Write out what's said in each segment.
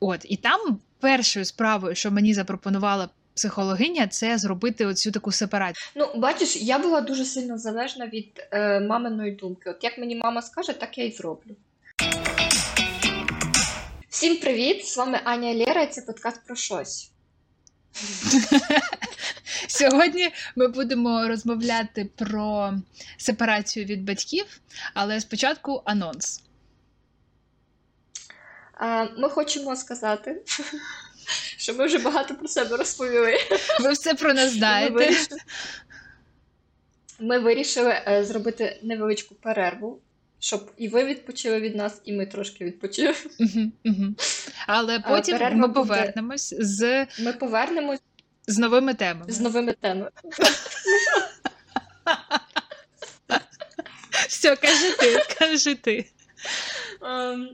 От, і там першою справою, що мені запропонувала психологиня, це зробити оцю таку сепарацію. Ну, бачиш, я була дуже сильно залежна від е, маминої думки. От як мені мама скаже, так я і зроблю. Всім привіт! З вами Аня Лєра, і це подкаст про щось. Сьогодні ми будемо розмовляти про сепарацію від батьків, але спочатку анонс. Ми хочемо сказати, що ми вже багато про себе розповіли. Ви все про нас Ми знаєте. вирішили, ми вирішили е, зробити невеличку перерву, щоб і ви відпочили від нас, і ми трошки відпочили. Мгм, мгм. Але потім перерва ми буде- повернемось з, Ми повернемось з новими темами. з новими темами. Все, кажи ти, кажи ти. Ем,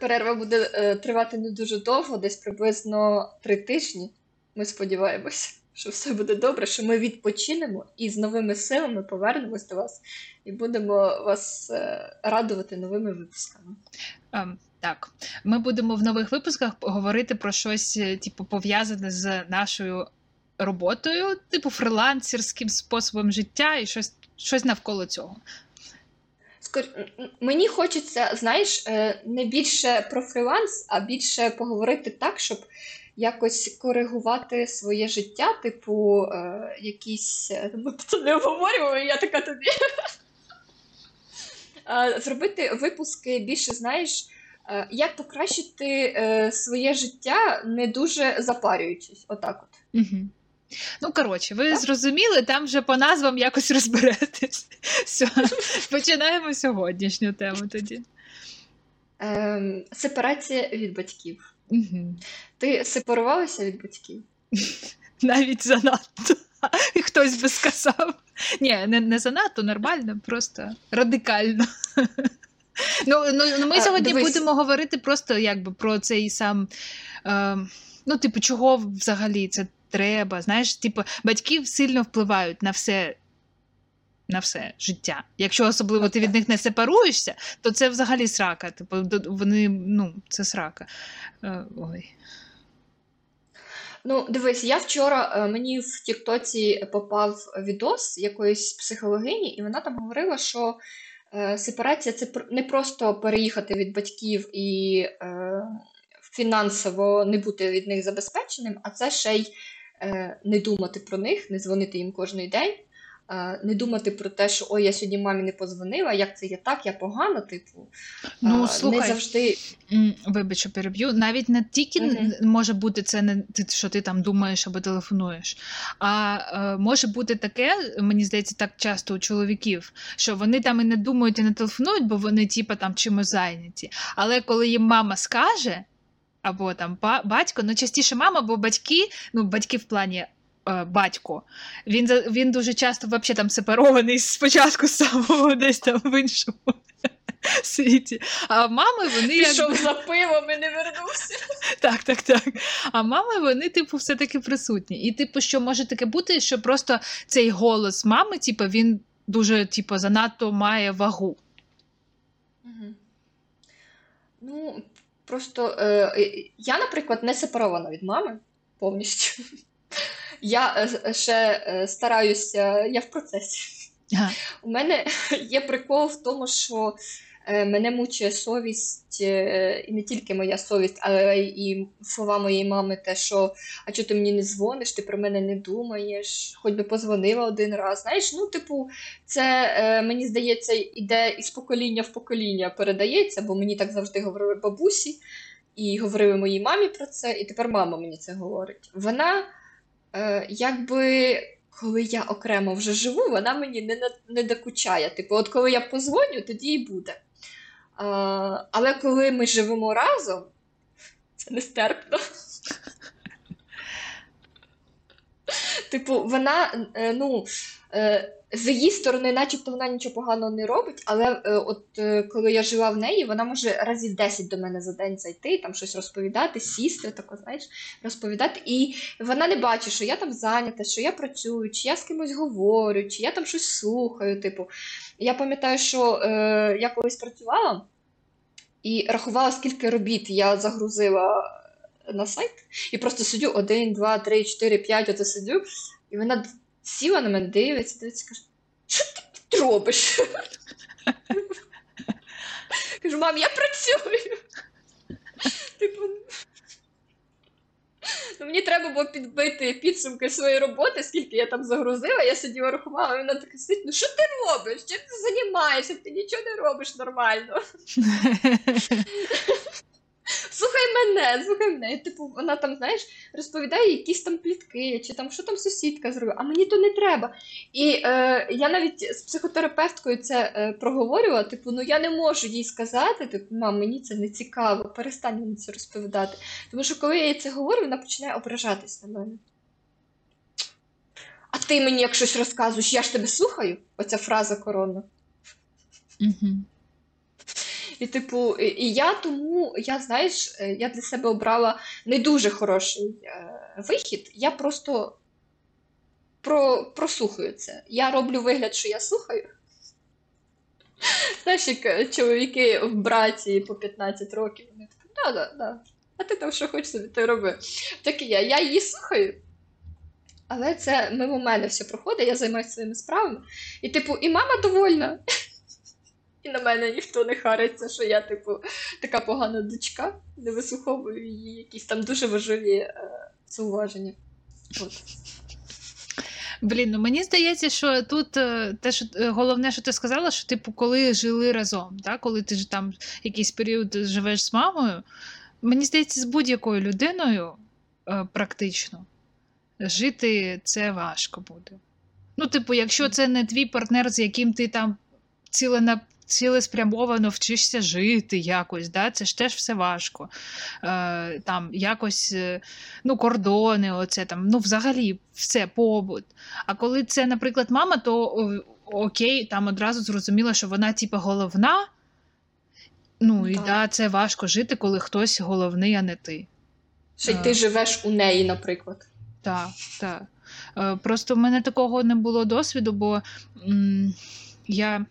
Перерва буде е, тривати не дуже довго, десь приблизно три тижні. Ми сподіваємося, що все буде добре, що ми відпочинемо і з новими силами повернемось до вас і будемо вас е, радувати новими випусками. Ем, так, ми будемо в нових випусках говорити про щось, е, типу, пов'язане з нашою роботою, типу фрилансерським способом життя і щось, щось навколо цього. Мені хочеться, знаєш, е, не більше про фріланс, а більше поговорити так, щоб якось коригувати своє життя, типу, е, якісь. Ми це не обговорюємо, я така тобі. Зробити випуски більше, знаєш, е, як покращити своє життя, не дуже запарюючись. Отак от. Угу. Ну, коротше, ви Так. зрозуміли, там вже по назвам якось розберетесь. Все, починаємо сьогоднішню тему тоді. Ем, Сепарація від батьків. Угу. Ти сепарувалася від батьків? Навіть занадто. І хтось би сказав. Ні, не, не занадто, нормально, просто радикально. Ну, ну, ну ми сьогодні дивись. будемо говорити просто якби про цей сам. Е, ну, типу, чого взагалі це треба. Знаєш, типу, батьки сильно впливають на все. На все життя. Якщо особливо ти від них не сепаруєшся, то це взагалі срака. Типу, вони, ну, це срака. Е, ой. Ну, дивись, я вчора е, мені в Тіктоці попав відос якоїсь психологині, і вона там говорила, що е, сепарація це не просто переїхати від батьків і фінансово не бути від них забезпеченим, а це ще й не думати про них, не дзвонити їм кожен день. е, Не думати про те, що ой, я сьогодні мамі не позвонила, як це я так, я погано, типу. Ну, Е, слухай, Не завжди Вибач, що переб'ю. Навіть не тільки н- може бути це не що ти там думаєш або телефонуєш, а е, може бути таке, мені здається, так часто у чоловіків, що вони там і не думають, і не телефонують, бо вони типа там чимось зайняті. Але коли їм мама скаже, або там батько, ну частіше мама, бо батьки, ну батьки в плані. е, Батько, він він дуже часто взагалі там сепарований спочатку з самого десь там в іншому світі. А мами вони пішов за пивом і не вернувся. так, так, так. А мами, вони, типу, все-таки присутні. І, типу, що може таке бути, що просто цей голос мами, типу, він дуже, типу, занадто має вагу. Ну, просто е, я, наприклад, не сепарована від мами повністю. Я е, ще е, стараюся, я в процесі. Ага. У мене є прикол в тому, що мене мучує совість, е, і не тільки моя совість, але і слова моєї мами, те, що а чого ти мені не дзвониш, ти про мене не думаєш, хоч би позвонила один раз. Знаєш, ну, типу, це е, мені здається, іде із покоління в покоління передається, бо мені так завжди говорили бабусі, і говорили моїй мамі про це, і тепер мама мені це говорить. Вона, е, якби, коли я окремо вже живу, вона мені не, не докучає. Типу, от коли я позвоню, тоді і буде. Але коли ми живемо разом, це нестерпно. Типу, вона, е, ну, з її сторони, начебто вона нічого поганого не робить, але е, от е, коли я жила в неї, вона може разів 10 до мене за день зайти, там щось розповідати, сісти, тако, знаєш, розповідати. І вона не бачить, що я там зайнята, що я працюю, чи я з кимось говорю, чи я там щось слухаю. Типу, я пам'ятаю, що е, я колись працювала. і рахувала, скільки робіт я загрузила на сайт, і просто сидю один, два, три, чотири, п'ять, оце сидю, і вона сіла на мене, дивиться, дивиться, каже, що ти тут робиш? Кажу, мам, я працюю. Типу, ну, мені треба було підбити підсумки своєї роботи, скільки я там загрузила, я сиділа рахувала, і вона така сидить, ну що ти робиш? Чим ти займаєшся? Ти нічого не робиш нормально. Слухай мене, слухай мене. Типу, вона там, знаєш, розповідає якісь там плітки, чи там що там сусідка зробила, а мені то не треба. І е, я навіть з психотерапевткою це е, проговорювала. Типу, ну я не можу їй сказати, типу, мам, мені це не цікаво, перестань мені це розповідати. Тому що коли я їй це говорю, вона починає ображатись на мене. А ти мені як щось розказуєш, я ж тебе слухаю, оця фраза корона. Угу. І, типу, і я тому, я знаєш, е, я для себе обрала не дуже хороший е, вихід. Я просто про, прослухаю це. Я роблю вигляд, що я слухаю. Знаєш, як е, чоловіки в браті по 15 років, вони такі, да-да, да. А ти там що хочеш собі, ти роби. Так і я. Я її слухаю. Але це мимо мене все проходить, я займаюся своїми справами. І, типу, і мама довольна. І на мене ніхто не хариться, що я, типу, така погана дочка, не вислуховую її якісь там дуже важливі е, зауваження. От. Блін, ну мені здається, що тут е, те, що е, головне, що ти сказала, що типу, коли жили разом, так? коли ти ж там якийсь період живеш з мамою, мені здається, з будь-якою людиною е, практично жити це важко буде. Ну, типу, якщо це не твій партнер, з яким ти там цілена цілеспрямовано вчишся жити якось, да? це ж теж все важко. Е, Там якось е, ну, кордони, оце там, ну, взагалі, все, побут. А коли це, наприклад, мама, то окей, там одразу зрозуміло, що вона, типу, головна. Ну, і так, да, це важко жити, коли хтось головний, а не ти. Що й ти живеш у неї, наприклад. Так, так. Е, просто в мене такого не було досвіду, бо м, я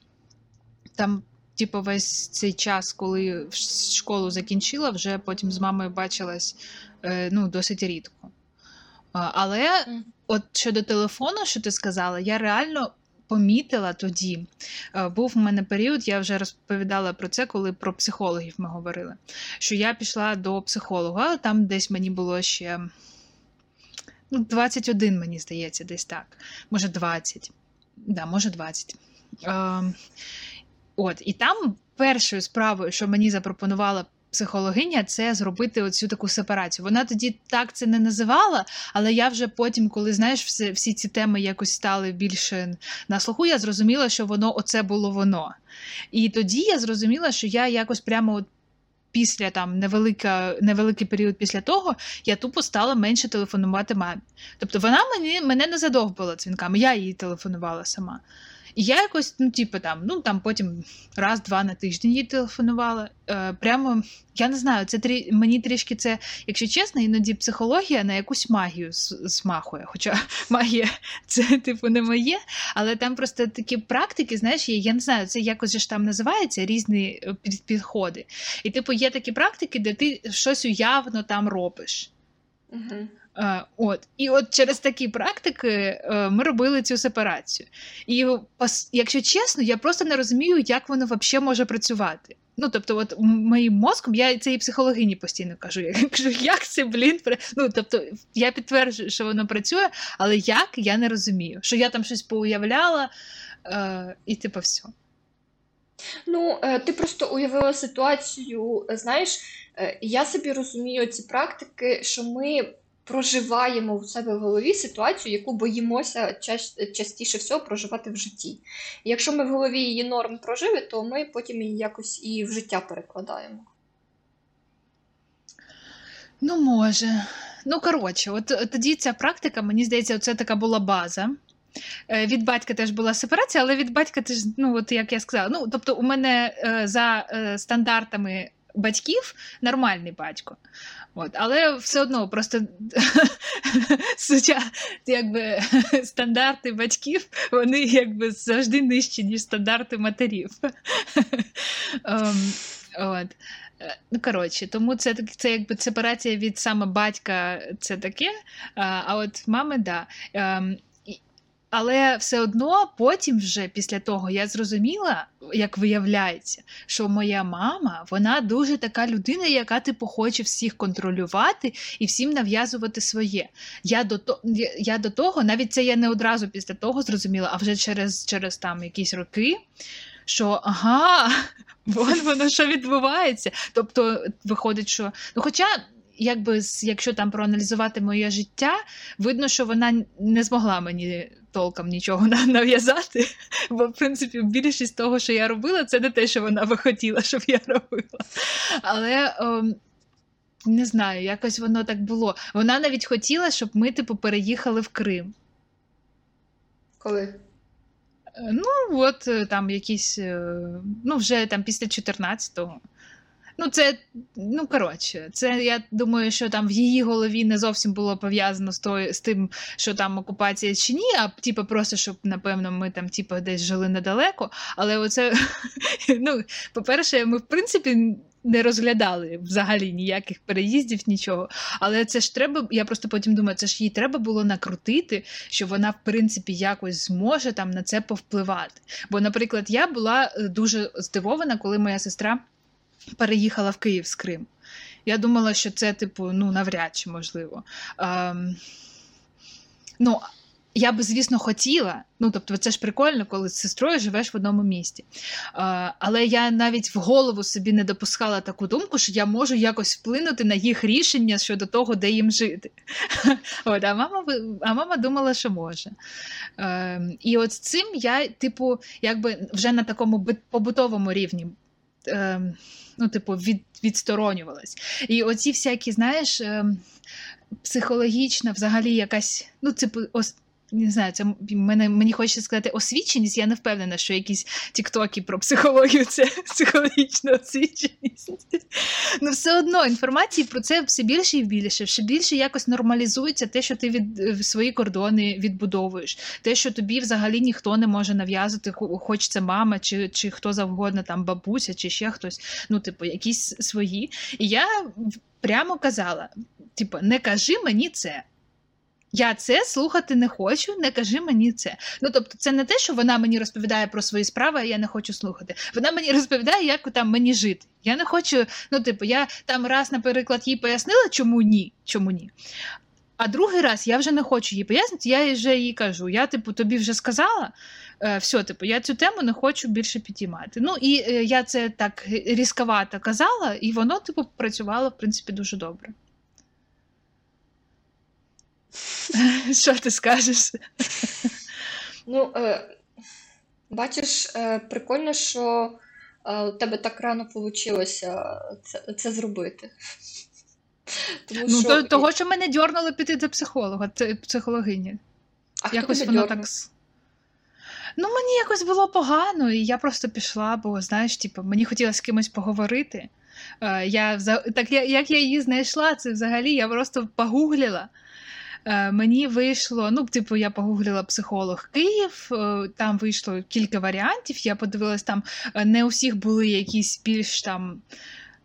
там, типу, весь цей час, коли школу закінчила, вже потім з мамою бачилась е, ну, досить рідко. Але от щодо телефону, що ти сказала, я реально. Помітила тоді, е, був в мене період, я вже розповідала про це, коли про психологів ми говорили. Що я пішла до психолога, там десь мені було ще ну, 21, мені здається, десь так. Може, 20. Да, може, 20. От, І там першою справою, що мені запропонувала психологиня, це зробити оцю таку сепарацію. Вона тоді так це не називала, але я вже потім, коли знаєш, всі, всі ці теми якось стали більше на слуху, я зрозуміла, що воно оце було воно. І тоді я зрозуміла, що я якось прямо от. Після там невелика, невеликий період після того я тупо стала менше телефонувати мамі. Тобто вона мені мене не задовбила дзвінками, я їй телефонувала сама. І я якось, ну, типу, там, ну там потім раз-два на тиждень їй телефонувала. Е, Прямо я не знаю, це трі... мені трішки це, якщо чесно, іноді психологія на якусь магію смахує. Хоча магія це, типу, не моє, але там просто такі практики, знаєш, є, я не знаю, це якось ж там називається різні е, підходи. І, типу, є такі практики, де ти щось уявно там робиш. Угу. Uh, от. І от через такі практики uh, ми робили цю сепарацію. І якщо чесно, я просто не розумію, як воно взагалі може працювати. Ну, тобто, от моїм мозком, я це і психологині постійно кажу. Я кажу, як це, блін, ну, тобто, я підтверджую, що воно працює, але як я не розумію, що я там щось поуявляла, uh, і типу все. Ну, е, ти просто уявила ситуацію, знаєш, е, я собі розумію ці практики, що ми проживаємо в себе в голові ситуацію, яку боїмося частіше всього проживати в житті. І якщо ми в голові її норм прожили, то ми потім її якось і в життя перекладаємо. Ну, може. Ну, коротше, от тоді ця практика, мені здається, це така була база. Е, від батька теж була сепарація, але від батька теж, ну от як я сказала, ну тобто у мене е, за е, стандартами батьків нормальний батько. От, Але все одно просто якби, стандарти батьків вони якби завжди нижчі, ніж стандарти матерів. um, От. Е, ну, коротше, тому це це якби сепарація від саме батька, це таке. А от мами, да. Але все одно потім, вже після того, я зрозуміла, як виявляється, що моя мама вона дуже така людина, яка типу хоче всіх контролювати і всім нав'язувати своє. Я до то, я до того, навіть це я не одразу після того зрозуміла, а вже через через там якісь роки, що ага, вон воно що відбувається. Тобто, виходить, що ну, хоча якби якщо там проаналізувати моє життя, видно, що вона не змогла мені толком нічого нав'язати. Бо, в принципі, більшість того, що я робила, це не те, що вона би хотіла, щоб я робила. Але. О, ем, не знаю, якось воно так було. Вона навіть хотіла, щоб ми, типу, переїхали в Крим. Коли? Е, ну, от е, там якісь, е, ну, вже там після 14-го. Ну, це, ну коротше, це я думаю, що там в її голові не зовсім було пов'язано з той, з тим, що там окупація чи ні, а типу, просто щоб, напевно, ми там типу, десь жили недалеко. Але оце, ну, по-перше, ми в принципі. Не розглядали взагалі ніяких переїздів, нічого. Але це ж треба, я просто потім думаю, це ж їй треба було накрутити, що вона, в принципі, якось зможе там на це повпливати. Бо, наприклад, я була е, дуже здивована, коли моя сестра переїхала в Київ з Крим. Я думала, що це, типу, ну, навряд чи можливо. Ем, ну, я би, звісно, хотіла. Ну, тобто, це ж прикольно, коли з сестрою живеш в одному місті. А, Але я навіть в голову собі не допускала таку думку, що я можу якось вплинути на їх рішення щодо того, де їм жити. От, А мама а мама думала, що може. А, І от з цим я, типу, якби вже на такому побутовому рівні. А, ну, типу, від, відсторонювалась. І оці всякі, знаєш, ем, психологічна, взагалі, якась, ну, типу, ось не знаю, це мене мені хочеться сказати освіченість. Я не впевнена, що якісь тіктоки про психологію це психологічна освіченість. Ну, все одно інформації про це все більше і більше, все більше якось нормалізується те, що ти від свої кордони відбудовуєш, те, що тобі взагалі ніхто не може нав'язати, хоч це мама, чи чи хто завгодно, там бабуся, чи ще хтось, ну, типу, якісь свої. І я прямо казала: типу, не кажи мені це. Я це слухати не хочу, не кажи мені це. Ну тобто, це не те, що вона мені розповідає про свої справи, а я не хочу слухати. Вона мені розповідає, як там мені жити. Я не хочу, ну, типу, я там раз, наприклад, їй пояснила, чому ні. Чому ні. А другий раз я вже не хочу їй пояснити, я вже їй кажу: я, типу, тобі вже сказала, е, все, типу, я цю тему не хочу більше підіймати. Ну і е, я це так різковато казала, і воно, типу, працювало, в принципі, дуже добре. Що ти скажеш? Ну, е, бачиш, е, прикольно, що е, у тебе так рано вийшло це, це зробити. Тому ну, що... Того, що мене дьорнуло піти до психолога, психологині. А Якось хто воно так. Ну, мені якось було погано, і я просто пішла, бо знаєш, типу, мені хотілося з кимось поговорити. Е, я, Так як я її знайшла, це взагалі я просто погуглила. Е, мені вийшло, ну, типу, я погуглила психолог Київ, е, там вийшло кілька варіантів. Я подивилась, там е, не у всіх були якісь більш там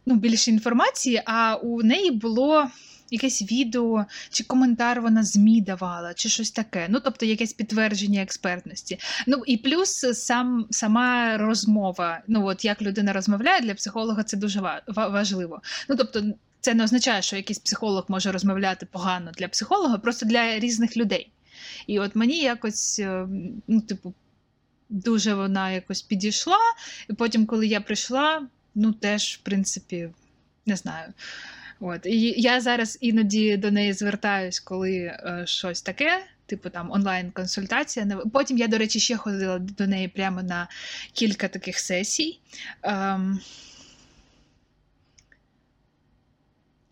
ну, більше інформації, а у неї було. Якесь відео чи коментар вона ЗМІ давала, чи щось таке. Ну, тобто якесь підтвердження експертності. Ну і плюс сам сама розмова. Ну, от як людина розмовляє для психолога, це дуже важливо. Ну, тобто, це не означає, що якийсь психолог може розмовляти погано для психолога, просто для різних людей. І от мені якось, е, ну, типу, дуже вона якось підійшла. І потім, коли я прийшла, ну теж, в принципі, не знаю. От. І я зараз іноді до неї звертаюсь, коли е, щось таке, типу там онлайн-консультація. Потім я, до речі, ще ходила до неї прямо на кілька таких сесій. Ем,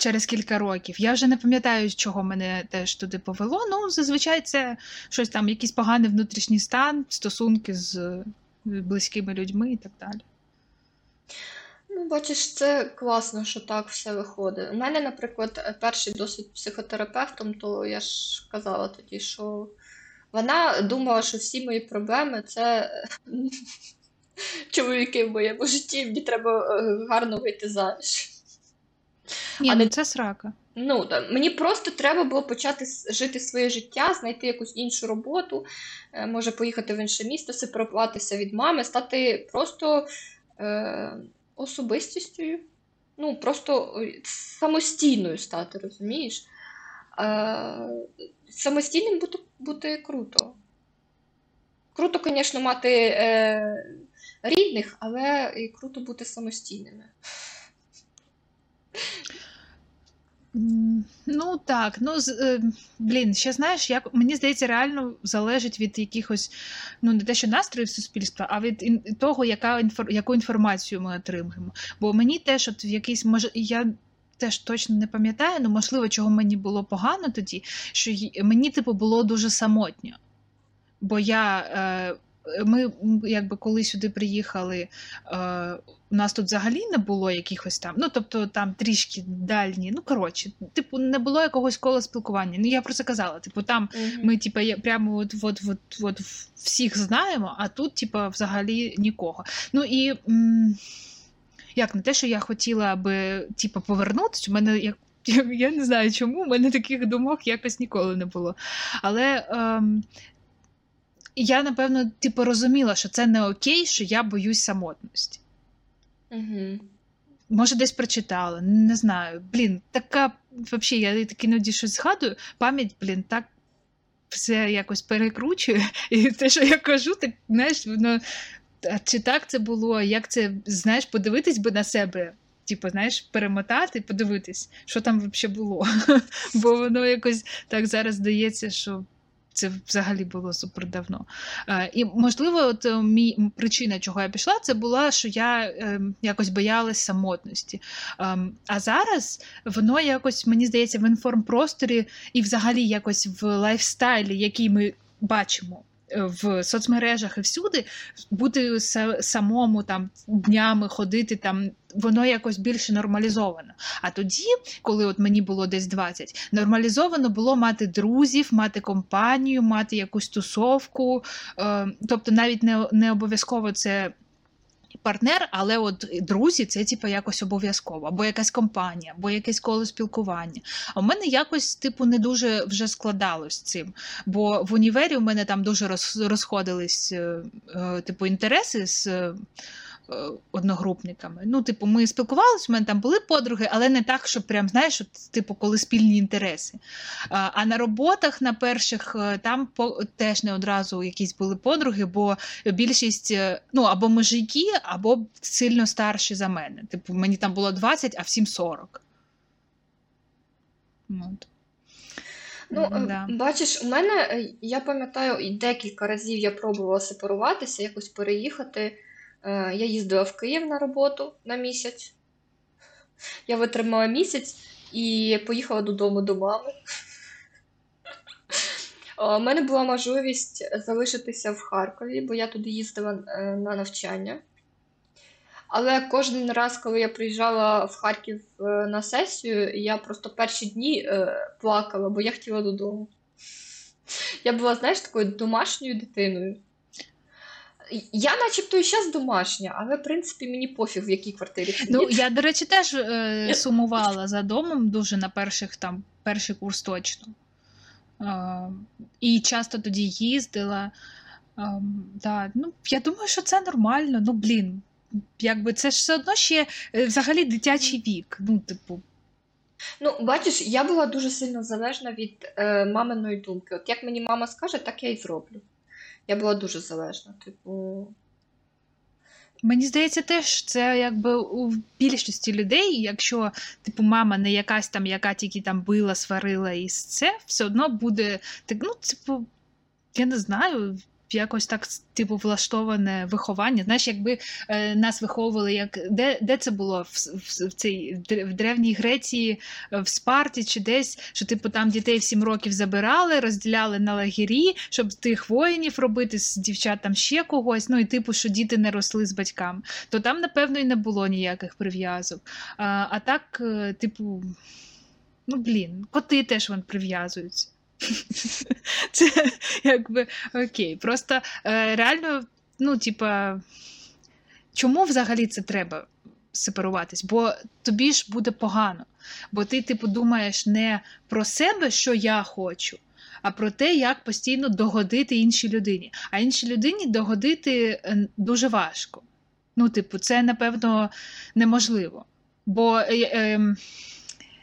через кілька років. Я вже не пам'ятаю, чого мене теж туди повело. Ну, зазвичай це щось там, якийсь поганий внутрішній стан, стосунки з близькими людьми і так далі. Ну, бачиш, це класно, що так все виходить. У мене, наприклад, перший досвід психотерапевтом, то я ж казала тоді, що вона думала, що всі мої проблеми це чоловіки в моєму житті, мені треба е, гарно вийти заміж. Ні, ну це срака. Ну, мені просто треба було почати жити своє життя, знайти якусь іншу роботу, е, може поїхати в інше місто, сепаруватися від мами, стати просто е, особистістю. Ну, просто е, самостійною стати, розумієш? Е, Самостійним бути бути круто. Круто, звісно, мати е, рідних, але і круто бути самостійними. Ну так, ну е, блін, ще знаєш, як мені здається, реально залежить від якихось, ну не те, що настроїв суспільства, а від того, яка яку інформацію ми отримуємо. Бо мені теж от в якийсь може я. Теж точно не пам'ятаю, але можливо, чого мені було погано тоді, що мені типу було дуже самотньо. Бо я е, ми якби коли сюди приїхали, е, у нас тут взагалі не було якихось там, ну тобто там трішки дальні. Ну коротше, типу, не було якогось кола спілкування. Ну я про це казала. Типу, там mm-hmm. ми, типу, прямо от, от, от, от всіх знаємо, а тут, типу, взагалі нікого. Ну і. М- як не те, що я хотіла аби типу, повернутися, у мене як. Я не знаю чому, у мене таких думок якось ніколи не було. Але ем, я, напевно, типу, розуміла, що це не окей, що я боюсь самотності. Угу. Може, десь прочитала, не знаю. Блін, така, взагалі, я так іноді щось згадую, пам'ять, блін, так все якось перекручує. І те, що я кажу, так знаєш, воно. А чи так це було? Як це, знаєш, подивитись би на себе? Типу, знаєш, перемотати, подивитись, що там взагалі було. Бо воно якось так зараз здається, що це взагалі було супер давно. Е, і, можливо, от е, мій причина, чого я пішла, це була, що я е, якось боялась самотності. Е, а зараз воно якось, мені здається, в інформпросторі і взагалі якось в лайфстайлі, який ми бачимо в соцмережах і всюди, бути самому там днями ходити там. Воно якось більше нормалізовано. А тоді, коли от мені було десь 20, нормалізовано було мати друзів, мати компанію, мати якусь тусовку. Е, тобто навіть не не обов'язково це партнер, але от друзі, це типу, якось обов'язково, або якась компанія, або якесь коло спілкування. А в мене якось типу не дуже вже складалось цим. Бо в універі в мене там дуже розходились е, е, типу інтереси з. Е, одногрупниками. Ну, типу, ми спілкувалися, у мене там були подруги, але не так, щоб прям, знаєш, от, типу, коли спільні інтереси. А на роботах на перших е, там теж не одразу якісь були подруги, бо більшість е, ну, або мужики, або сильно старші за мене. Типу, мені там було 20, а всім 40. От. Ну, да. бачиш, у мене, я пам'ятаю, декілька разів я пробувала сепаруватися, якось переїхати. Е, я їздила в Київ на роботу на місяць. Я витримала місяць і поїхала додому до мами. У мене була можливість залишитися в Харкові, бо я туди їздила е, на навчання. Але кожен раз, коли я приїжджала в Харків е, на сесію, я просто перші дні плакала, бо я хотіла додому. Я була, знаєш, такою домашньою дитиною. Я, начебто, і зараз домашня, але в принципі мені пофіг, в якій квартирі. Ну, я, до речі, теж е, сумувала за домом дуже на перших там перший курс точно. Е, і часто тоді їздила. Е, да. ну, Я думаю, що це нормально. Ну, блін, якби це ж все одно ще е, взагалі дитячий вік. Ну, типу. Ну, бачиш, я була дуже сильно залежна від е, маминої думки. От як мені мама скаже, так я і зроблю. Я була дуже залежна. Типу. Мені здається, теж це якби у більшості людей, якщо типу мама не якась там, яка тільки там била, сварила і це, все одно буде так, ну, типу, я не знаю, якось так типу влаштоване виховання. Знаєш, якби е, нас виховували, як де де це було в, в, в цій в древній Греції, в Спарті чи десь, що типу там дітей в сім років забирали, розділяли на лагері, щоб тих воїнів робити з дівчат там ще когось. Ну і типу, що діти не росли з батьками, то там, напевно, і не було ніяких прив'язок. А, а так, е, типу, ну блін, коти теж вон прив'язуються. Це якби окей. Просто е, реально, ну, типа. чому взагалі це треба сепаруватись? Бо тобі ж буде погано. Бо ти, типу, думаєш не про себе, що я хочу, а про те, як постійно догодити іншій людині. А іншій людині догодити е, дуже важко. Ну, типу, це напевно неможливо. Бо е, е,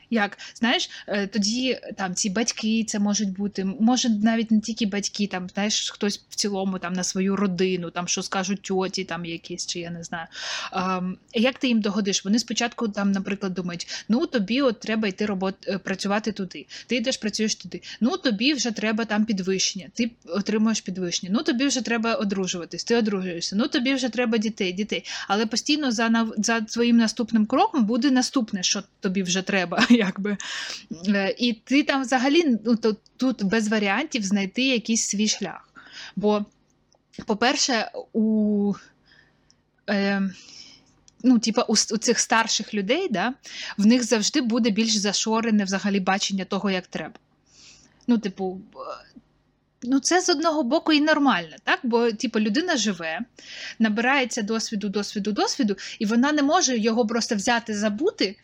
як знаєш, е, тоді там ці батьки це можуть бути, може навіть не тільки батьки, там знаєш, хтось в цілому там на свою родину, там що скажуть тьоті, там якісь, чи я не знаю. А, Як ти їм догодиш? Вони спочатку там, наприклад, думають: ну тобі от треба йти робот, е, працювати туди. Ти йдеш, працюєш туди. Ну тобі вже треба там підвищення, ти отримуєш підвищення. Ну тобі вже треба одружуватись, ти одружуєшся. Ну тобі вже треба дітей, дітей. Але постійно за за своїм наступним кроком буде наступне, що тобі вже треба якби. Е, і ти там взагалі ну, то, тут без варіантів знайти якийсь свій шлях. Бо, по-перше, у е, ну, типа, у, у цих старших людей да, в них завжди буде більш зашорене взагалі бачення того, як треба. Ну, типу, Ну, це з одного боку і нормально, так? Бо типу, людина живе, набирається досвіду, досвіду, досвіду, і вона не може його просто взяти, забути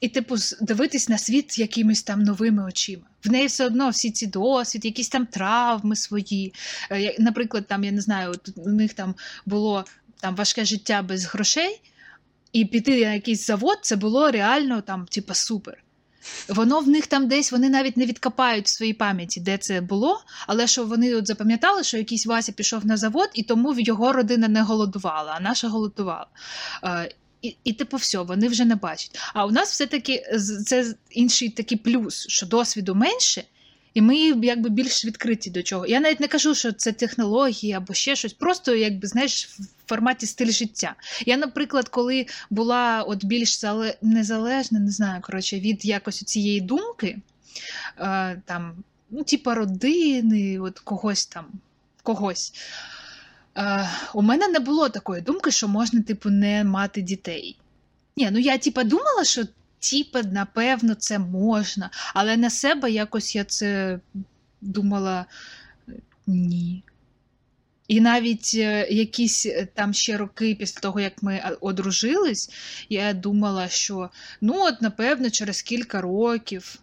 і, типу, дивитись на світ якимись там новими очима. В неї все одно всі ці досвід, якісь там травми свої. Е, наприклад, там, я не знаю, у них там було там важке життя без грошей, і піти на якийсь завод це було реально там, типу, супер. Воно в них там десь вони навіть не відкопають в своїй пам'яті, де це було, але що вони от запам'ятали, що якийсь Вася пішов на завод, і тому його родина не голодувала, а наша голодувала. І, і типу, все, вони вже не бачать. А у нас все-таки це інший такий плюс, що досвіду менше, і ми якби більш відкриті до чого. Я навіть не кажу, що це технології або ще щось, просто якби знаєш, в форматі стиль життя. Я, наприклад, коли була от більш зале... незалежна, не знаю, коротше, від якось цієї думки, е, там, ну, типа родини, от когось там, когось. Е, У мене не було такої думки, що можна, типу, не мати дітей. Ні, ну я типу, думала, що типу, напевно, це можна, але на себе якось я це думала ні. І навіть е, якісь е, там ще роки після того, як ми одружились, я думала, що ну, от, напевно, через кілька років.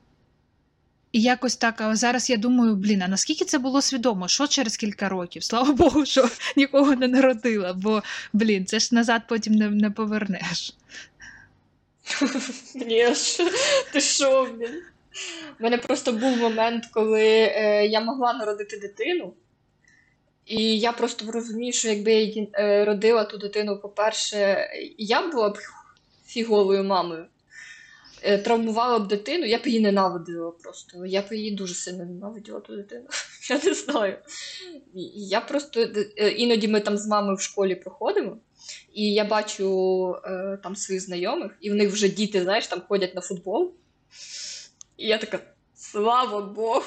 І якось так, а зараз я думаю, блін, а наскільки це було свідомо? Що через кілька років? Слава Богу, що нікого не народила, бо, блін, це ж назад потім не не повернеш. Ні, ти що, блін? У мене просто був момент, коли е, я могла народити дитину, і я просто розумію, що якби я е, родила ту дитину, по-перше, я була б фіговою мамою. Е, травмувала б дитину, я б її ненавидила просто. Я б її дуже сильно ненавиділа ту дитину. Я не знаю. Я просто е, іноді ми там з мамою в школі проходимо, і я бачу е, там своїх знайомих, і в них вже діти, знаєш, там ходять на футбол. І я така, слава Богу!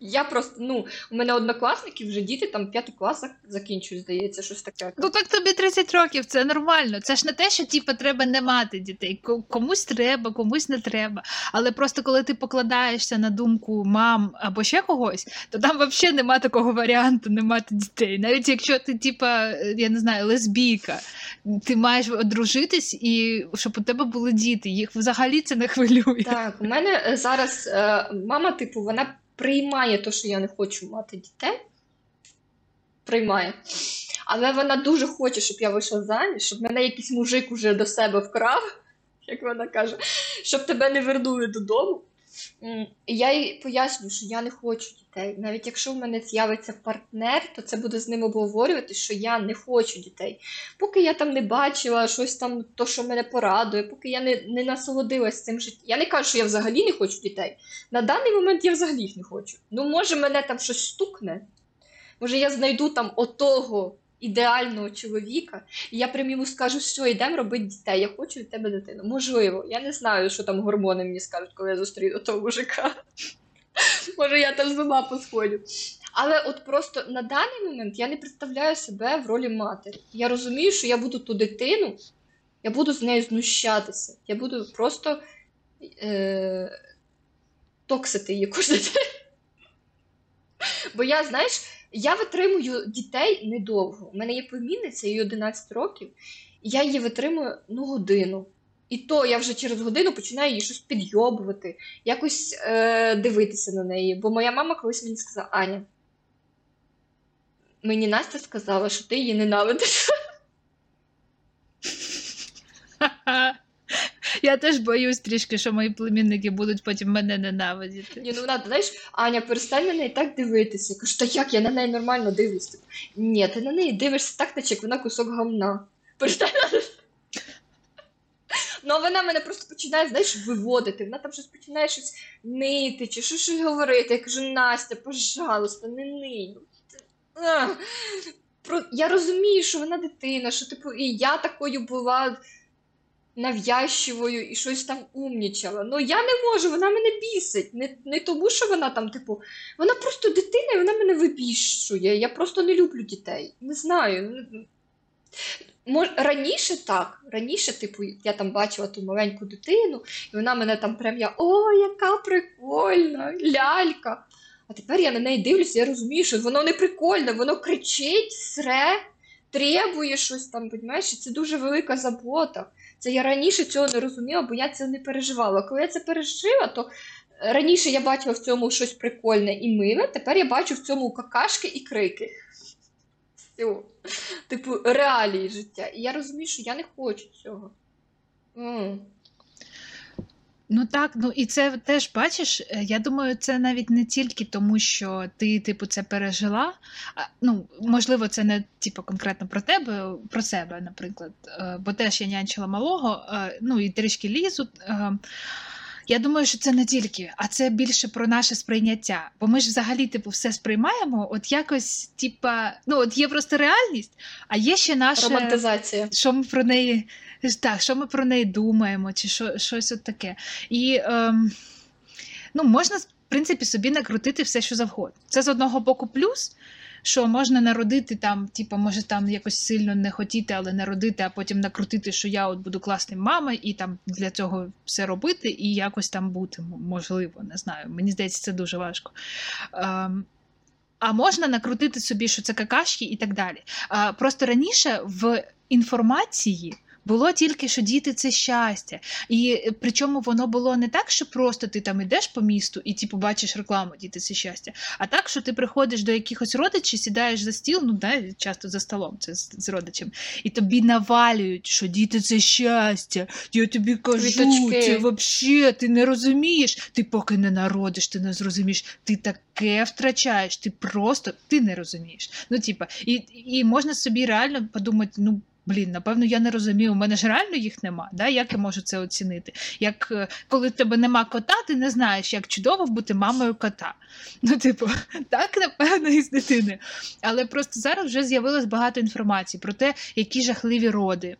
Я просто, ну, у мене однокласники вже діти там п'ятий класах закінчують, здається, щось таке. Ну так тобі 30 років, це нормально. Це ж не те, що типу, треба не мати дітей. Комусь треба, комусь не треба. Але просто коли ти покладаєшся на думку мам або ще когось, то там взагалі нема такого варіанту не мати дітей. Навіть якщо ти, типа, я не знаю, лесбійка, ти маєш одружитись і щоб у тебе були діти. Їх взагалі це не хвилює. Так, у мене е, зараз е, мама, типу, вона приймає те, що я не хочу мати дітей. Приймає. Але вона дуже хоче, щоб я вийшла заміж, щоб мене якийсь мужик уже до себе вкрав, як вона каже, щоб тебе не вернули додому. Я їй пояснюю, що я не хочу дітей. Навіть якщо в мене з'явиться партнер, то це буде з ним обговорювати, що я не хочу дітей. Поки я там не бачила щось там, то, що мене порадує, поки я не не насолодилась цим життям. Я не кажу, що я взагалі не хочу дітей. На даний момент я взагалі їх не хочу. Ну, може, мене там щось стукне. Може, я знайду там отого ідеального чоловіка, і я прям йому скажу, що йдемо робити дітей, я хочу від тебе дитину. Можливо, я не знаю, що там гормони мені скажуть, коли я зустріну того мужика. Може, я там з ума посходю. Але от просто на даний момент я не представляю себе в ролі матері. Я розумію, що я буду ту дитину, я буду з нею знущатися. Я буду просто е- токсити її кожен день. Бо я, знаєш, Я витримую дітей недовго. У мене є племінниця, їй 11 років, і я її витримую ну, годину. І то я вже через годину починаю її щось підйобувати, якось е, дивитися на неї. Бо моя мама колись мені сказала: Аня, мені Настя сказала, що ти її ненавидиш. Я теж боюсь трішки, що мої племінники будуть потім мене ненавидіти. Ні, ну вона, знаєш, Аня, перестань на неї так дивитися. Я кажу, та як я на неї нормально дивлюсь. Типу, Ні, ти на неї дивишся так, наче як вона кусок говна. Перестань Ну, вона мене просто починає, знаєш, виводити. Вона там щось починає щось нити, чи що щось говорити. Я кажу, Настя, пожалуйста, не ний. Ну. Я розумію, що вона дитина, що типу, і я такою була нав'язчивою і щось там умнічала. Ну я не можу, вона мене бісить. Не, не тому, що вона там, типу, вона просто дитина і вона мене вибішує. Я просто не люблю дітей. Не знаю. Мож, раніше так, раніше, типу, я там бачила ту маленьку дитину, і вона мене там прям я, о, яка прикольна, лялька. А тепер я на неї дивлюся, я розумію, що воно не прикольне, воно кричить, сре, требує щось там, розумієш, це дуже велика забота. Це я раніше цього не розуміла, бо я це не переживала. Коли я це пережила, то раніше я бачила в цьому щось прикольне і миле, тепер я бачу в цьому какашки і крики. Все. Типу, реалії життя. І я розумію, що я не хочу цього. Ну так, ну і це теж бачиш. е, Я думаю, це навіть не тільки тому, що ти, типу, це пережила. А, ну, можливо, це не типу, конкретно про тебе, про себе, наприклад. Е, Бо теж я нянчила малого, е, ну і трішки лізу. Я думаю, що це не тільки, а це більше про наше сприйняття. Бо ми ж взагалі, типу, все сприймаємо, от якось, типа, ну от є просто реальність, а є ще наше Романтизація. що ми про неї так, що ми про неї думаємо, чи що, щось от таке. І ем, ну, можна, в принципі, собі накрутити все, що завгодно. Це з одного боку плюс. Що можна народити там, типу, може там якось сильно не хотіти, але народити, а потім накрутити, що я от буду класним мама, і там для цього все робити, і якось там бути, можливо, не знаю. Мені здається, це дуже важко. Ем, а можна накрутити собі, що це какашки і так далі. Просто раніше в інформації. Було тільки, що діти це щастя. І е, причому воно було не так, що просто ти там ідеш по місту і типу бачиш рекламу Діти це щастя. А так, що ти приходиш до якихось родичів, сідаєш за стіл, ну да, часто за столом, це з, з родичем, і тобі навалюють, що діти це щастя. Я тобі кажу, Квіточки. це взагалі ти не розумієш. Ти поки не народиш, ти не зрозумієш. Ти таке втрачаєш, ти просто ти не розумієш. Ну, типа, і, і можна собі реально подумати, ну. Блін, напевно, я не розумію. У мене ж реально їх нема. Да? Як я можу це оцінити? Як е, коли в тебе нема кота, ти не знаєш, як чудово бути мамою кота. Ну, типу, так, напевно, і з дитини. Але просто зараз вже з'явилось багато інформації про те, які жахливі роди.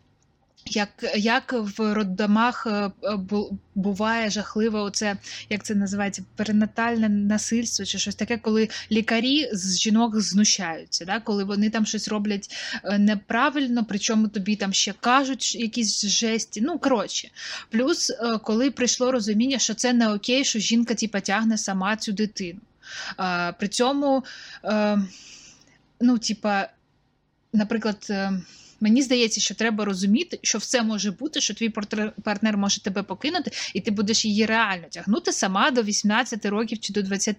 Як, як в роддомах е, е, бу- буває жахливо, оце як це називається, перинатальне насильство чи щось таке, коли лікарі з жінок знущаються, да? коли вони там щось роблять е, неправильно, причому тобі там ще кажуть якісь жесті. Ну коротше, плюс, коли прийшло розуміння, що це не окей, що жінка типа тягне сама цю дитину. При цьому, ну, типа, наприклад. Мені здається, що треба розуміти, що все може бути, що твій партнер може тебе покинути, і ти будеш її реально тягнути сама до 18 років чи до 20.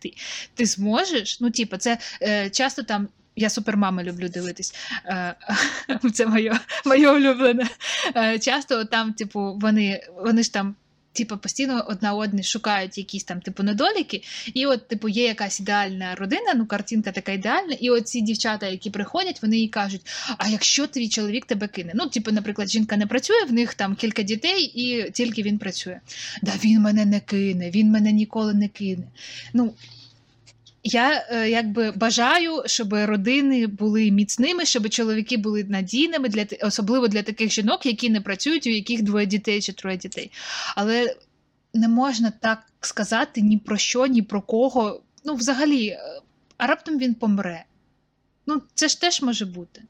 Ти зможеш? Ну, типу, це е, часто там. Я супермами люблю дивитись. Е, це моє, моє улюблене. Е, часто там, типу, вони, вони ж там. Типу, постійно одна одні шукають якісь там типу недоліки, і от, типу, є якась ідеальна родина, ну картинка така ідеальна, і от ці дівчата, які приходять, вони їй кажуть: а якщо твій чоловік тебе кине? Ну, типу, наприклад, жінка не працює, в них там кілька дітей, і тільки він працює. Да він мене не кине, він мене ніколи не кине. Ну, я е, якби бажаю, щоб родини були міцними, щоб чоловіки були надійними для особливо для таких жінок, які не працюють, у яких двоє дітей чи троє дітей. Але не можна так сказати ні про що, ні про кого. Ну, взагалі, е, а раптом він помре. Ну, це ж теж може бути.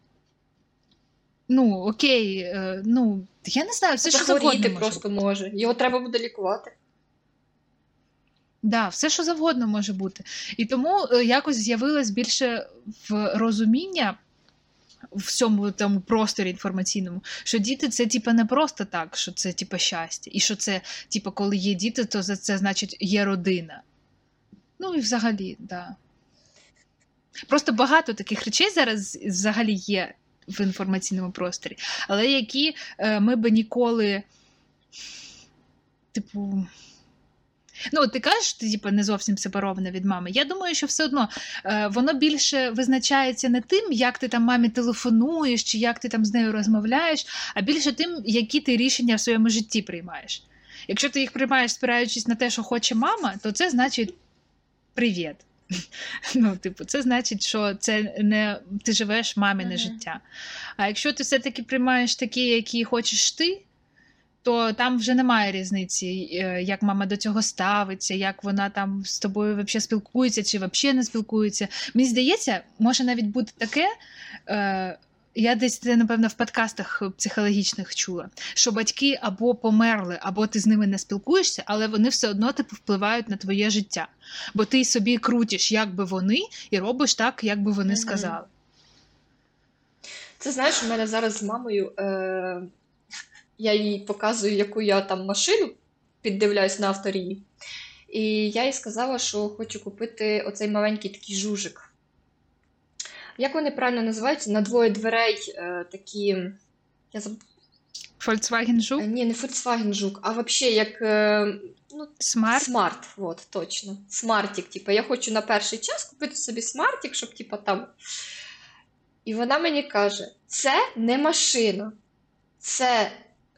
Ну, окей, е, ну, я не знаю, все що Захворіти просто може. Його треба буде лікувати. Да, все, що завгодно може бути. І тому е, якось з'явилось більше в розуміння в всьому тому просторі інформаційному, що діти це типа не просто так, що це типа щастя, і що це, типа, коли є діти, то за це значить є родина. Ну і взагалі, да. Просто багато таких речей зараз взагалі є в інформаційному просторі, але які е, ми би ніколи, типу. Ну, ти кажеш, ти типу, не зовсім сепарована від мами. Я думаю, що все одно е, воно більше визначається не тим, як ти там мамі телефонуєш, чи як ти там з нею розмовляєш, а більше тим, які ти рішення в своєму житті приймаєш. Якщо ти їх приймаєш, спираючись на те, що хоче мама, то це значить привіт. Ну, типу, це значить, що це не ти живеш мамине uh-huh. життя. А якщо ти все-таки приймаєш такі, які хочеш ти, то там вже немає різниці, е, як мама до цього ставиться, як вона там з тобою взагалі спілкується чи взагалі не спілкується. Мені здається, може навіть бути таке. Е, я десь це, напевно, в подкастах психологічних чула, що батьки або померли, або ти з ними не спілкуєшся, але вони все одно типу впливають на твоє життя. Бо ти собі крутиш, як би вони, і робиш так, як би вони mm-hmm. сказали. Це знаєш, у мене зараз з мамою е- я їй показую, яку я там машину піддивляюсь на авторії. І я їй сказала, що хочу купити оцей маленький такий жужик. Як вони правильно називаються? На двоє дверей е, такі. Я заб... Volkswagen Жук? Ні, не Volkswagen Жук, а взагалі як. Е, ну, Smart? Smart, от, точно. Смартік. Типу, я хочу на перший час купити собі смартік, щоб типу, там. І вона мені каже: це не машина, це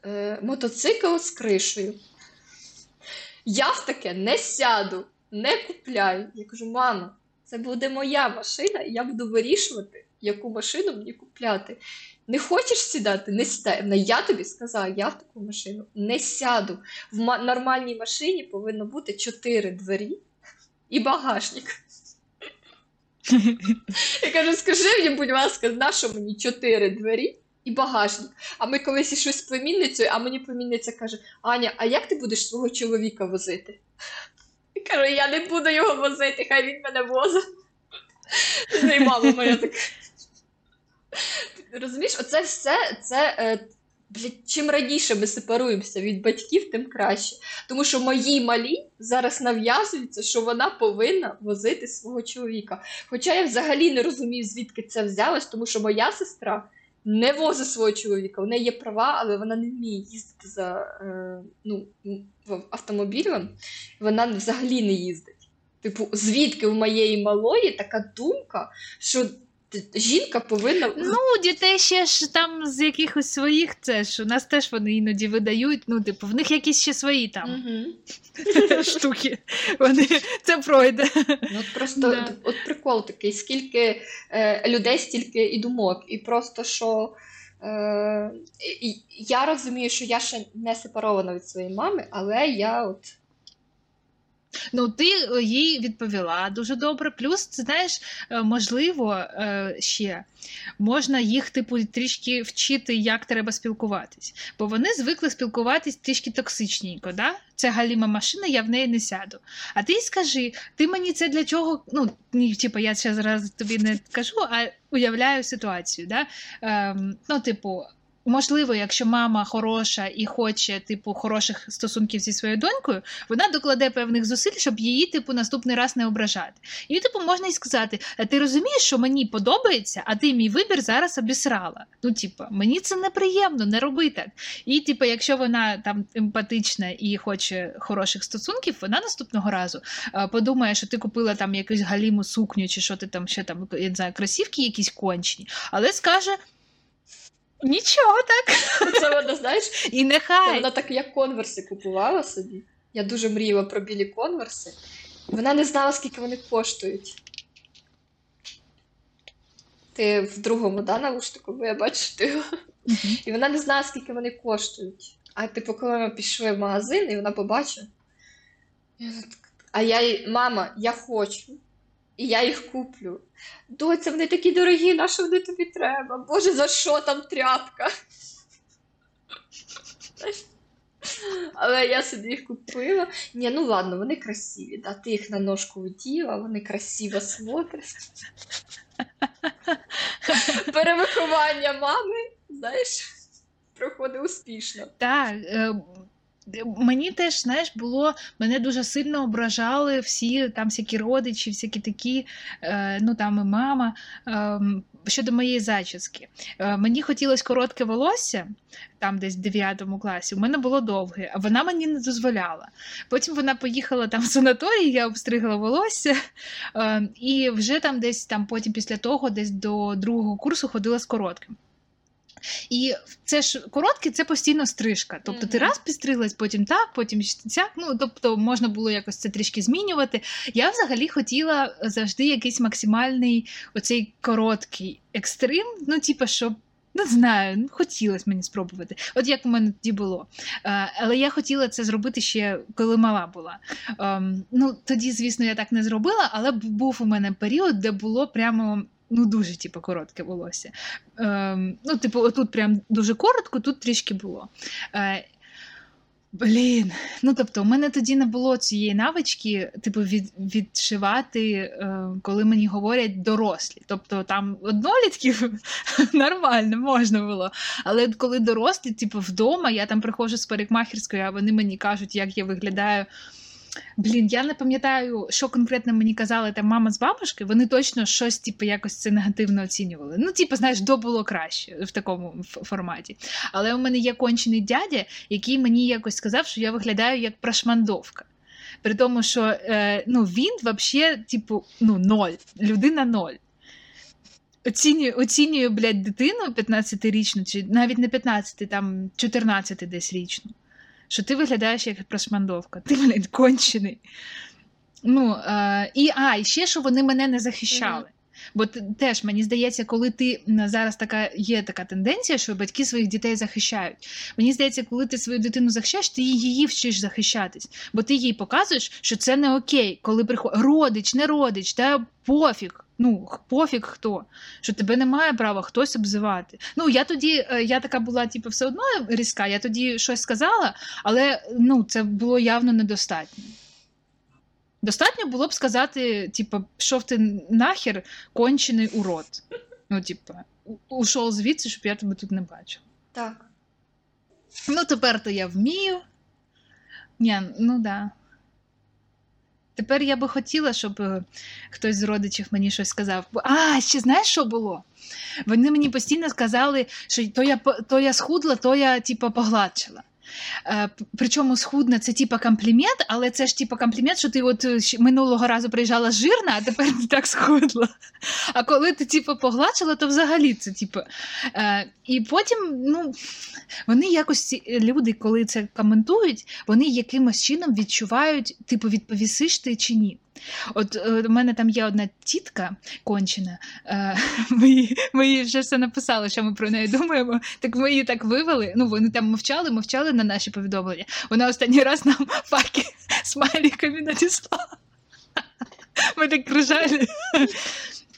е, мотоцикл з кришею. Я в таке не сяду, не купляю. Я кажу, мама, це буде моя машина, і я буду вирішувати, яку машину мені купляти. Не хочеш сідати, не сідай. Вона, я тобі сказала, я в таку машину не сяду. В нормальній машині повинно бути чотири двері і багажник. Я кажу, скажи мені, будь ласка, на що мені чотири двері і багажник. А ми колись ішли з племінницею, а мені племінниця каже: Аня, а як ти будеш свого чоловіка возити? Я кажу, я не буду його возити, хай він мене возить. І моя так. Розумієш, оце все це. Е, чим раніше ми сепаруємося від батьків, тим краще. Тому що моїй малі зараз нав'язується, що вона повинна возити свого чоловіка. Хоча я взагалі не розумію, звідки це взялось, тому що моя сестра не возить свого чоловіка. У неї є права, але вона не вміє їздити за е, ну, автомобілем. Вона взагалі не їздить. Типу, звідки в моєї малої така думка, що жінка повинна. Ну, дітей ще ж там з якихось своїх це ж у нас теж вони іноді видають. Ну, типу, в них якісь ще свої там угу. штуки. Вони це пройде. Ну, от Просто да. от прикол такий, скільки е, людей, стільки і думок. І просто що. Е, Я розумію, що я ще не сепарована від своєї мами, але я от Ну, ти е, їй відповіла дуже добре. Плюс, це знаєш, е, можливо, е, ще можна їх, типу, трішки вчити, як треба спілкуватись. Бо вони звикли спілкуватись трішки токсичненько. да? Це галіма машина, я в неї не сяду. А ти скажи, ти мені це для чого? Ну, ні, типу, я ще зараз тобі не кажу, а уявляю ситуацію. Да? Ем, Ну, типу. Можливо, якщо мама хороша і хоче, типу, хороших стосунків зі своєю донькою, вона докладе певних зусиль, щоб її, типу, наступний раз не ображати. І, типу, можна й сказати: ти розумієш, що мені подобається, а ти мій вибір зараз обісрала. Ну, типу, мені це неприємно, не роби так. І, типу, якщо вона там емпатична і хоче хороших стосунків, вона наступного разу подумає, що ти купила там якусь галіму сукню, чи що ти там ще там я не знаю, красівки якісь кончені, але скаже. Нічого так. Це вона, знаєш, і нехай. Вона так як конверси купувала собі. Я дуже мріяла про білі конверси. Вона не знала, скільки вони коштують. Ти в другому да, навушнику, бо я бачу ти. І вона не знала, скільки вони коштують. А типу, коли ми пішли в магазин, і вона побачила. А я їй, мама, я хочу і я їх куплю. Доця, вони такі дорогі, на що вони тобі треба? Боже, за що там тряпка? Але я собі їх купила. Ні, ну ладно, вони красиві. Да? Ти їх на ножку вділа, вони красиво смотрять. Перевиховання мами, знаєш, проходить успішно. Так. Мені теж, знаєш, було, мене дуже сильно ображали всі там всякі родичі, всякі такі, е, ну там і мама. Е, щодо моєї зачіски. Е, мені хотілося коротке волосся, там десь в 9 класі, у мене було довге, а вона мені не дозволяла. Потім вона поїхала там в санаторій, я обстригла волосся, е, і вже там десь там потім після того, десь до другого курсу ходила з коротким. І це ж коротке, це постійно стрижка. Тобто ти раз підстриглась, потім так, потім сяк. Ну тобто можна було якось це трішки змінювати. Я взагалі хотіла завжди якийсь максимальний оцей короткий екстрим. Ну, типу, щоб. Не знаю, ну хотілося мені спробувати. От як у мене тоді було. Е, але я хотіла це зробити ще коли мала була. Ем, ну тоді, звісно, я так не зробила, але був у мене період, де було прямо ну дуже типу, коротке волосся. Ем, Ну, типу, отут прям дуже коротко, тут трішки було. Е, Блін, ну тобто, у мене тоді не було цієї навички, типу, від, відшивати, е, коли мені говорять дорослі. Тобто там однолітків нормально можна було. Але коли дорослі, типу, вдома, я там приходжу з парикмахерської, а вони мені кажуть, як я виглядаю. Блін, я не пам'ятаю, що конкретно мені казали там мама з бабушки, вони точно щось, типу, якось це негативно оцінювали. Ну, типу, знаєш, до було краще в такому форматі. Але у мене є кончений дядя, який мені якось сказав, що я виглядаю як прошмандовка. При тому, що е, ну, він взагалі, типу, ну, ноль, людина ноль. Оцінює, оцінює, блядь, дитину 15-річну, чи навіть не 15, там 14 десь річну що ти виглядаєш як прошмандовка, ти, блядь, кончений. Ну, е, І а, і ще що вони мене не захищали. Бо теж мені здається, коли ти зараз така є така тенденція, що батьки своїх дітей захищають. Мені здається, коли ти свою дитину захищаєш, ти її вчиш захищатись, бо ти їй показуєш, що це не окей, коли приходить родич, не родич, та пофіг. Ну, пофіг хто, що тебе немає права хтось обзивати. Ну, я тоді, е, я така була, типу, все одно різка, я тоді щось сказала, але ну, це було явно недостатньо. Достатньо було б сказати, типу, пішов ти нахер кончений урод. Ну, типу, ушов звідси, щоб я тебе тут не бачила. Так. Ну, тепер то я вмію. Ні, ну да. Тепер я би хотіла, щоб е, хтось з родичів мені щось сказав. А, ще знаєш, що було? Вони мені постійно сказали, що то я то я схудла, то я типу, погладшила. Е, причому схудна це типа комплімент, але це ж типа комплімент, що ти от е, минулого разу приїжджала жирна, а тепер ти так схудла. А коли ти типу, погладшила, то взагалі це типу. Е, І потім ну, вони якось люди, коли це коментують, вони якимось чином відчувають, типу, відповісиш ти чи ні. От е, у мене там є одна тітка кончена, е, ми, ми вже все написали, що ми про неї думаємо. Так ми її так вивели. Ну, вони там мовчали, мовчали на наші повідомлення. Вона останній раз нам факи смайліками надіслала. Ми так кружали.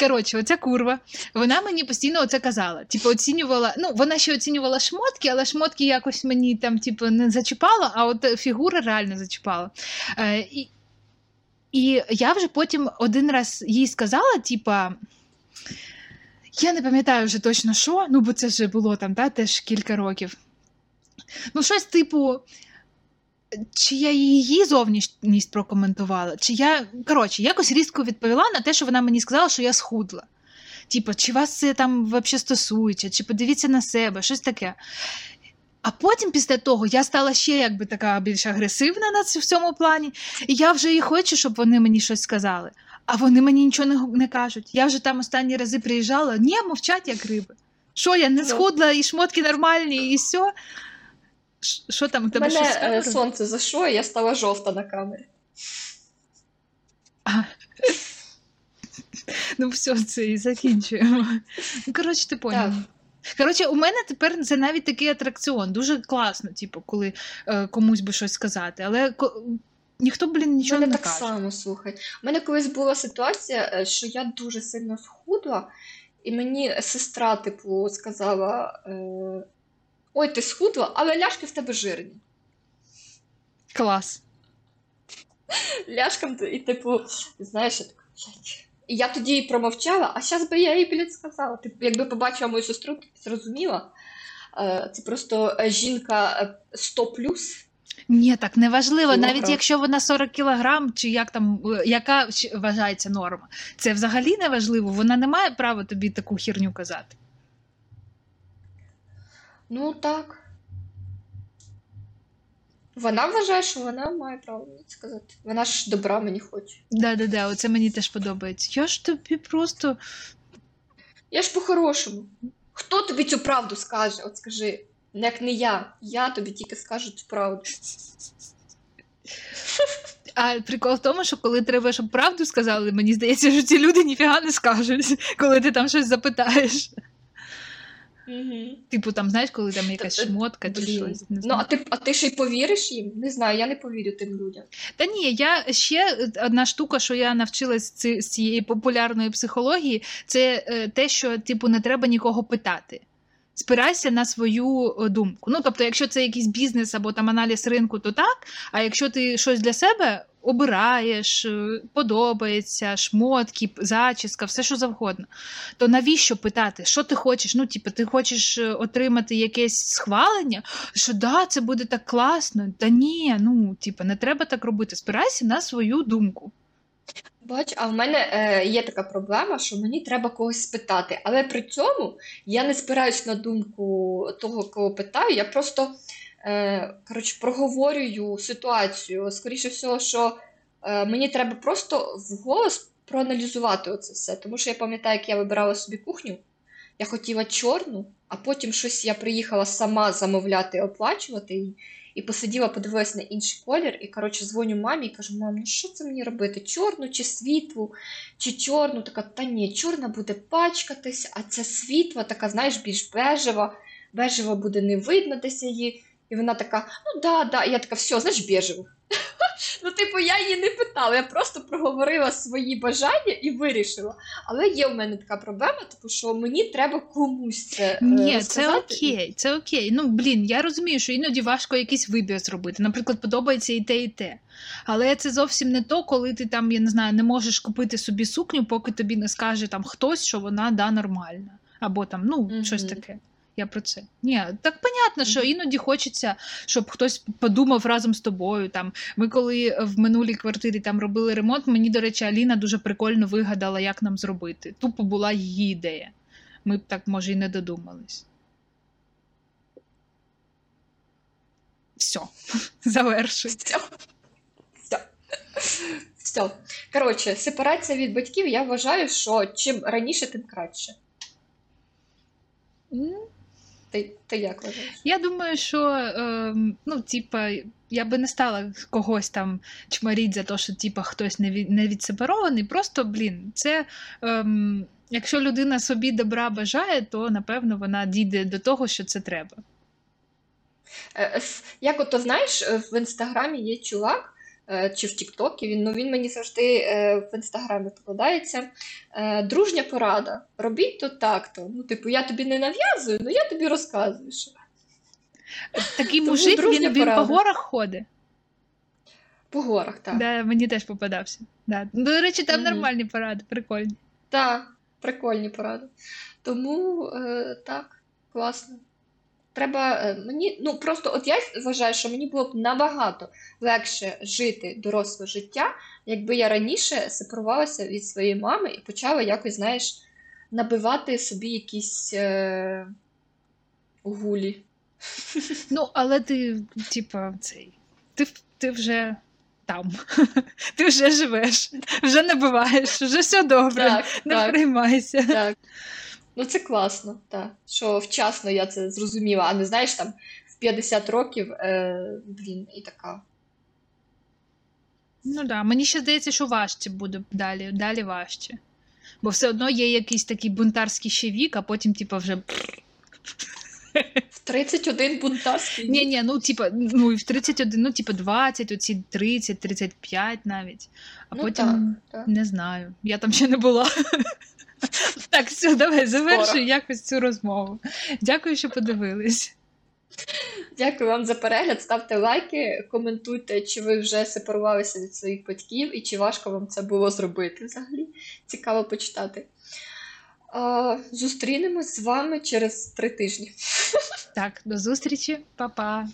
Коротше, оця курва, вона мені постійно оце казала. Типу, оцінювала. Ну, вона ще оцінювала шмотки, але шмотки якось мені там, типу, не зачіпала, а от фігура реально зачіпала. Е, і, і я вже потім один раз їй сказала, типа. Я не пам'ятаю вже точно що, ну бо це вже було там та, теж кілька років. Ну, щось типу, чи я її зовнішність прокоментувала, чи я, коротше, якось різко відповіла на те, що вона мені сказала, що я схудла. Типу, чи вас це там взагалі стосується, чи подивіться на себе, щось таке. А потім, після того, я стала ще якби така більш агресивна на в цьому плані, і я вже і хочу, щоб вони мені щось сказали. А вони мені нічого не не кажуть. Я вже там останні рази приїжджала, ні, мовчать, як риби. Що я не схудла, і шмотки нормальні, і все. Що там у тебе Мене щось? Мене сонце зайшло, і я стала жовта на камері. А. Ну, все, це і закінчуємо. Ну, коротше, ти поняла. Коротше, у мене тепер це навіть такий атракціон. Дуже класно, типу, коли е, комусь би щось сказати. Але ко... ніхто, блін, нічого мене не так каже. само, слухай. У мене колись була ситуація, е, що я дуже сильно схудла, і мені сестра, типу, сказала: е... Ой, ти схудла, але ляшки в тебе жирні. Клас. ляшком, і, типу, знаєш, я така, «Блядь». І я тоді промовчала, а зараз би я їй, блядь, сказала. Типу, якби побачила мою сестру, ти зрозуміла. Е, Це просто е, жінка е, 100 плюс. Ні, так не важливо, Кілограм. навіть якщо вона 40 кілограм, чи як там, е, яка вважається норма. Це взагалі не важливо, вона не має права тобі таку херню казати. Ну так. Вона вважає, що вона має право мені сказати. Вона ж добра мені хоче. Да-да-да, оце мені теж подобається. Я ж тобі просто. Я ж по-хорошому. Хто тобі цю правду скаже? От скажи, як не я. Я тобі тільки скажу цю правду. А прикол в тому, що коли треба, щоб правду сказали, мені здається, що ці люди ніфіга не скажуть, коли ти там щось запитаєш. Угу. Типу, там, знаєш, коли там якась шмотка чи Блін. щось. Не Ну, а ти, а ти ще й повіриш їм? Не знаю, я не повірю тим людям. Та ні, я ще одна штука, що я навчилась ці- з цієї популярної психології, це е, те, що типу не треба нікого питати. Спирайся на свою е, думку. Ну, тобто, якщо це якийсь бізнес або там аналіз ринку, то так. А якщо ти щось для себе обираєш, е, подобається, шмотки, зачіска, все що завгодно, то навіщо питати, що ти хочеш? Ну, типу, ти хочеш е, отримати якесь схвалення, що да, це буде так класно. Та ні, ну, типу, не треба так робити. Спирайся на свою думку. Бач, а в мене е, є така проблема, що мені треба когось спитати. Але при цьому я не спираюсь на думку того, кого питаю. Я просто е, коротше, проговорюю ситуацію. Скоріше всього, що е, мені треба просто вголос проаналізувати оце все. Тому що я пам'ятаю, як я вибирала собі кухню. Я хотіла чорну, а потім щось я приїхала сама замовляти, оплачувати. І посиділа, подивилась на інший колір, і коротше дзвоню мамі і кажу: мам, ну що це мені робити? Чорну чи світлу, чи чорну? Така, та ні, чорна буде пачкатися, а ця світла, така, знаєш, більш бежева, бежева буде не видно десь її. І вона така, ну да, да. І я така, все, знаєш, бежеву. Ну, типу, я її не питала, я просто проговорила свої бажання і вирішила. Але є в мене така проблема, типу, що мені треба комусь це. е, Ні, це окей, це окей. Ну блін, я розумію, що іноді важко якийсь вибір зробити. Наприклад, подобається і те, і те. Але це зовсім не то, коли ти там, я не знаю, не можеш купити собі сукню, поки тобі не скаже там хтось, що вона да нормальна. Або там, ну, Мгм. щось таке. Я про це. Ні, так понятно, що іноді хочеться, щоб хтось подумав разом з тобою. Там ми коли в минулій квартирі там робили ремонт, мені, до речі, Аліна дуже прикольно вигадала, як нам зробити. Тупо була її ідея. Ми б так, може, і не додумались. Все, завершуй. Все. Все. Все. Коротше, сепарація від батьків, я вважаю, що чим раніше, тим краще. Ти, ти як вважаєш? Я думаю, що ем, ну, типа, я би не стала когось там чмаріть за те, що типа, хтось не, від, не відсепарований. Просто, блін, це. Ем, Якщо людина собі добра бажає, то напевно вона дійде до того, що це треба. Е, Як ото знаєш, е, в інстаграмі є чувак, е, чи в Тіктокі, він, ну, він мені завжди е, в інстаграмі покладається. Е, Дружня порада. Робіть то так-то. Ну, типу, я тобі не нав'язую, але я тобі розказую. Що... Такий Тому мужик, він, він по горах ходить. По горах, так. Да, мені теж попадався. Да. До речі, там Мгм. нормальні поради, прикольні. Так, прикольні поради. Тому е, так, класно. Треба е, мені, ну просто от я вважаю, що мені було б набагато легше жити доросле життя, якби я раніше сепарувалася від своєї мами і почала якось, знаєш, набивати собі якісь е, гулі. Ну, але ти, типа, цей. Ти, ти вже там. Ти вже живеш, вже набиваєш, вже все добре. Так, Не так, приймайся. так. Ну це класно, так. Що вчасно я це зрозуміла, а не знаєш там в 50 років, е, блін, і така. Ну да, мені ще здається, що важче буде далі, далі важче. Бо все одно є якийсь такий бунтарський ще вік, а потім, типа, вже. В 31 бунтарський. Ні, ні, ну типа, ну і в 31, ну, типа 20, оці 30, 35 навіть. А Ну, потім так, так. не знаю. Я там ще не була. Так, все, давай завершуй якось цю розмову. Дякую, що подивились. Дякую вам за перегляд. Ставте лайки, коментуйте, чи ви вже сепарувалися від своїх батьків і чи важко вам це було зробити взагалі. Цікаво почитати. А, Зустрінемось з вами через три тижні. Так, до зустрічі, Па-па.